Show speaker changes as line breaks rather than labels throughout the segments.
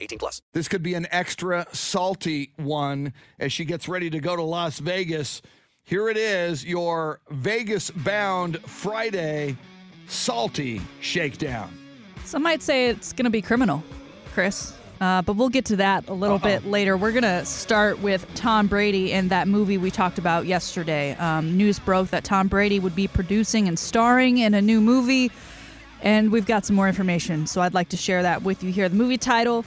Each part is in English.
18 plus.
This could be an extra salty one as she gets ready to go to Las Vegas. Here it is, your Vegas-bound Friday salty shakedown.
Some might say it's going to be criminal, Chris. Uh, but we'll get to that a little
Uh-oh.
bit later. We're going to start with Tom Brady and that movie we talked about yesterday. Um, news broke that Tom Brady would be producing and starring in a new movie, and we've got some more information. So I'd like to share that with you here. The movie title,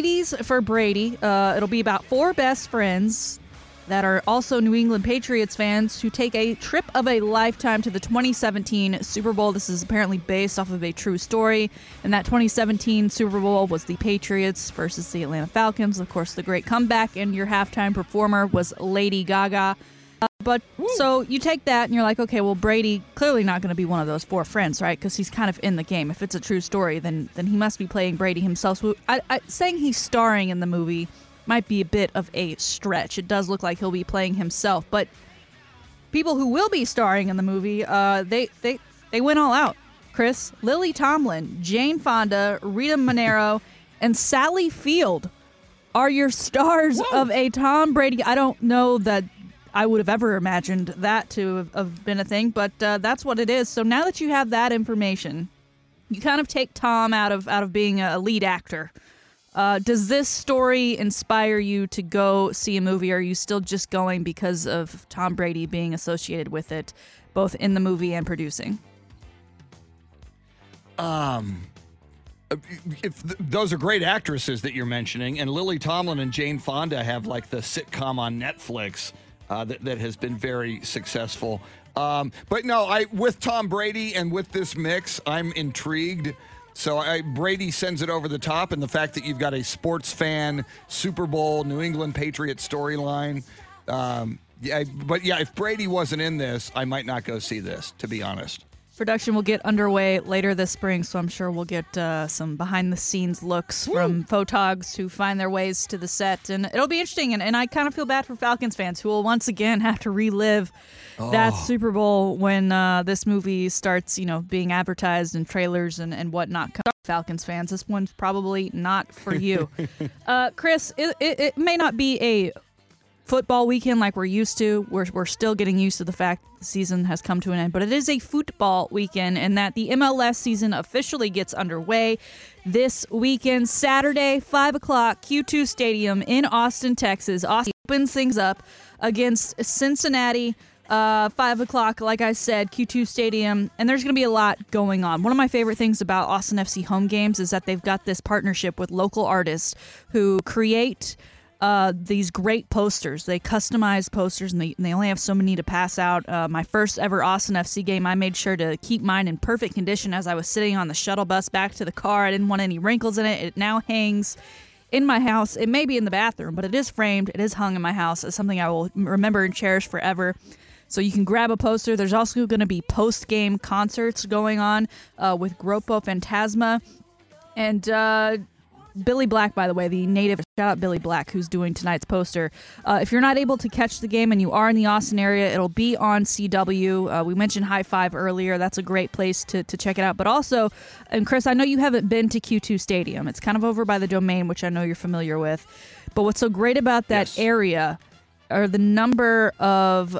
80s for Brady. Uh, it'll be about four best friends that are also New England Patriots fans who take a trip of a lifetime to the 2017 Super Bowl. This is apparently based off of a true story. And that 2017 Super Bowl was the Patriots versus the Atlanta Falcons. Of course, the great comeback, and your halftime performer was Lady Gaga. Uh, but so you take that and you're like, okay, well, Brady clearly not going to be one of those four friends, right? Because he's kind of in the game. If it's a true story, then then he must be playing Brady himself. So I, I, saying he's starring in the movie might be a bit of a stretch. It does look like he'll be playing himself, but people who will be starring in the movie, uh, they they they went all out. Chris, Lily Tomlin, Jane Fonda, Rita Moreno, and Sally Field are your stars of a Tom Brady. I don't know that I would have ever imagined that to have- have been a thing, but uh, that's what it is. So now that you have that information, you kind of take Tom out of out of being a lead actor. Uh, does this story inspire you to go see a movie? Or are you still just going because of Tom Brady being associated with it, both in the movie and producing?
Um, if th- those are great actresses that you're mentioning, and Lily Tomlin and Jane Fonda have like the sitcom on Netflix uh, that that has been very successful. Um, but no, I with Tom Brady and with this mix, I'm intrigued. So I, Brady sends it over the top, and the fact that you've got a sports fan Super Bowl New England Patriots storyline. Um, yeah, but yeah, if Brady wasn't in this, I might not go see this. To be honest.
Production will get underway later this spring, so I'm sure we'll get uh, some behind the scenes looks from photogs who find their ways to the set. And it'll be interesting. And, and I kind of feel bad for Falcons fans who will once again have to relive that Super Bowl when uh, this movie starts, you know, being advertised in trailers and, and whatnot. Falcons fans, this one's probably not for you. uh, Chris, it, it, it may not be a football weekend like we're used to. We're, we're still getting used to the fact the season has come to an end, but it is a football weekend and that the MLS season officially gets underway this weekend, Saturday, 5 o'clock, Q2 Stadium in Austin, Texas. Austin opens things up against Cincinnati. Uh, five o'clock, like I said, Q2 Stadium, and there's going to be a lot going on. One of my favorite things about Austin FC home games is that they've got this partnership with local artists who create uh, these great posters. They customize posters, and they, and they only have so many to pass out. Uh, my first ever Austin FC game, I made sure to keep mine in perfect condition as I was sitting on the shuttle bus back to the car. I didn't want any wrinkles in it. It now hangs in my house. It may be in the bathroom, but it is framed. It is hung in my house. It's something I will remember and cherish forever. So you can grab a poster. There's also going to be post game concerts going on uh, with Grupo Fantasma and uh, Billy Black, by the way, the native. Shout out Billy Black, who's doing tonight's poster. Uh, if you're not able to catch the game and you are in the Austin area, it'll be on CW. Uh, we mentioned High Five earlier. That's a great place to, to check it out. But also, and Chris, I know you haven't been to Q2 Stadium. It's kind of over by the domain, which I know you're familiar with. But what's so great about that
Yes.
area are the number of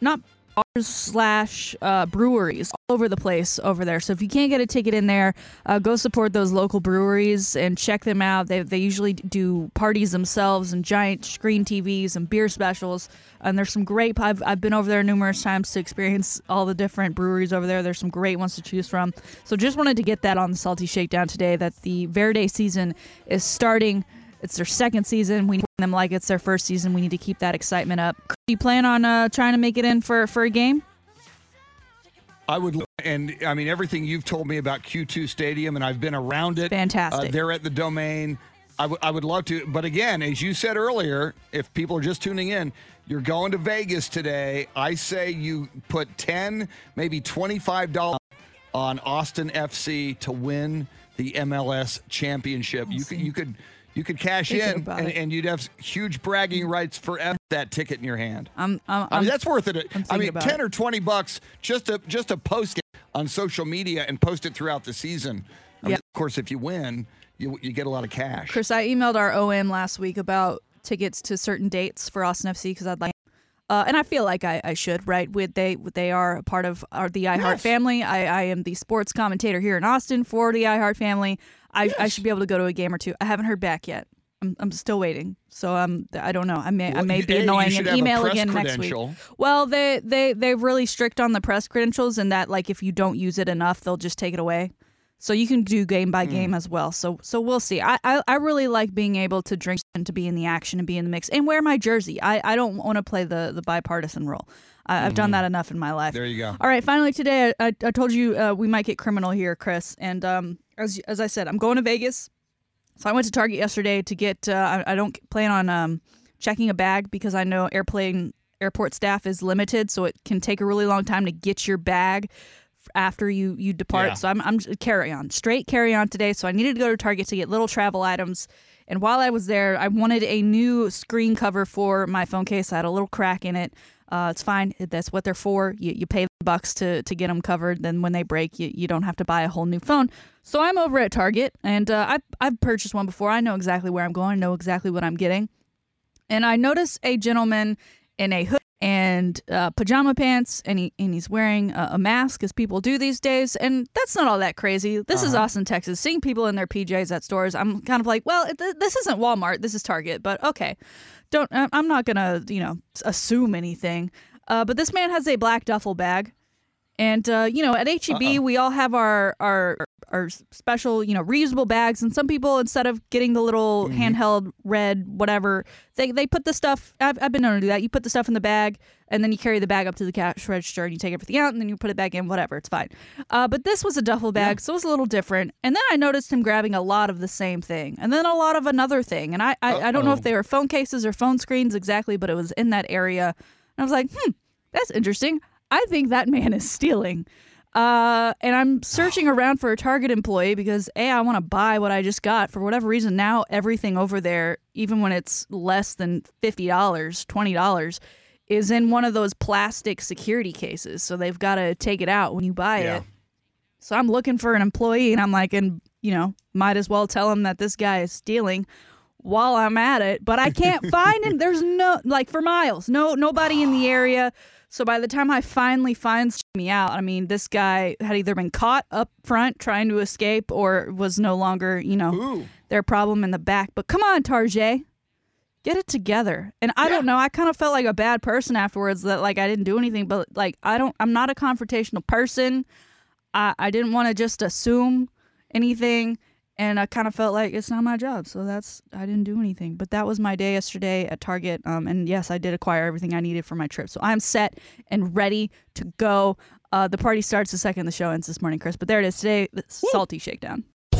not bars slash uh, breweries all over the place over there. So if you can't get a ticket in there, uh, go support those local breweries and check them out. They, they usually do parties themselves and giant screen TVs and beer specials. And there's some great. I've, I've been over there numerous times to experience all the different breweries over there. There's some great ones to choose from. So just wanted to get that on the Salty Shakedown today that the Verde season is starting. It's their second season. We need them like it's their first season. We need to keep that excitement up. Do you plan on uh, trying to make it in for, for a game?
I would, and I mean everything you've told me about Q2 Stadium, and I've been around it.
Fantastic.
Uh, they're at the domain. I, w- I would love to. But again, as you said earlier, if people are just tuning in, you're going to Vegas today. I say you put 10, maybe $25 on Austin FC to win the MLS championship. you could, you could, you could cash in and, and you'd have huge bragging rights for that ticket in your hand.
I'm, I'm,
I mean, that's worth it. I mean, ten
it.
or twenty bucks just to just to post it on social media and post it throughout the season. I mean,
Yeah.
of course, if you win, you you get a lot of cash.
Chris, I emailed our OM last week about tickets to certain dates for Austin FC because I'd like, uh, and I feel like I, I should, right? With they they are a part of our, the iHeart
Yes.
family. I, I am the sports commentator here in Austin for the iHeart family. I, I should be able to go to a game or two. I haven't heard back yet. I'm, I'm still waiting, so um I don't know. I may I may
you-
be annoying email again next week. Well, they they they're really strict on the press credentials, and that like if you don't use it enough, they'll just take it away. So you can do game by game as well. So so we'll see. I, I I really like being able to drink and to be in the action and be in the mix and wear my jersey. I, I don't want to play the the bipartisan role. I, I've done that enough in my life.
There you go.
All right, finally today, I, I, I told you uh, we might get criminal here, Chris. And um, as as I said, I'm going to Vegas. So I went to Target yesterday to get. Uh, I, I don't plan on um, checking a bag because I know airplane airport staff is limited, so it can take a really long time to get your bag after you you depart.
Yeah.
So I'm I'm carry on straight carry on today. So I needed to go to Target to get little travel items. And while I was there, I wanted a new screen cover for my phone case. I had a little crack in it. Uh, it's fine. That's what they're for. You, you pay the bucks to, to get them covered. Then when they break, you, you don't have to buy a whole new phone. So I'm over at Target, and uh, I've, I've purchased one before. I know exactly where I'm going, I know exactly what I'm getting. And I notice a gentleman in a hood and uh, pajama pants, and, he, and he's wearing a, a mask, as people do these days. And that's not all that crazy. This is Austin, Texas. Seeing people in their PJs at stores, I'm kind of like, well, it, this isn't Walmart. This is Target, but okay. Don't. I- I'm not gonna, you know, assume anything. Uh, but this man has a black duffel bag. And uh, you know, at HEB, we all have our our our special, you know, reusable bags. And some people, instead of getting the little handheld red whatever, they they put the stuff. I've, I've been known to do that. You put the stuff in the bag, and then you carry the bag up to the cash register, and you take everything out, and then you put it back in. Whatever, it's fine. Uh, but this was a duffel bag, so it was a little different. And then I noticed him grabbing a lot of the same thing, and then a lot of another thing. And I I, I don't know if they were phone cases or phone screens exactly, but it was in that area. And I was like, hmm, that's interesting. I think that man is stealing. Uh, and I'm searching around for a Target employee because A, I want to buy what I just got. For whatever reason, now everything over there, even when it's less than $50, $20, is in one of those plastic security cases. So they've got to take it out when you buy
Yeah.
it. So I'm looking for an employee and I'm like, and, you know, might as well tell him that this guy is stealing while I'm at it, but I can't find him. There's no like for miles, no nobody in the area. So by the time I finally finds me out, I mean this guy had either been caught up front trying to escape or was no longer, you know,
Ooh.
their problem in the back. But come on, Tarjay. Get it together. And I don't know, I kind of felt like a bad person afterwards that like I didn't do anything, but like I don't I'm not a confrontational person. I, I didn't want to just assume anything and I kind of felt like it's not my job, so that's I didn't do anything. But that was my day yesterday at Target, um, and yes, I did acquire everything I needed for my trip, so I'm set and ready to go. Uh, the party starts the second the show ends this morning, Chris. But there it is today, the salty shakedown.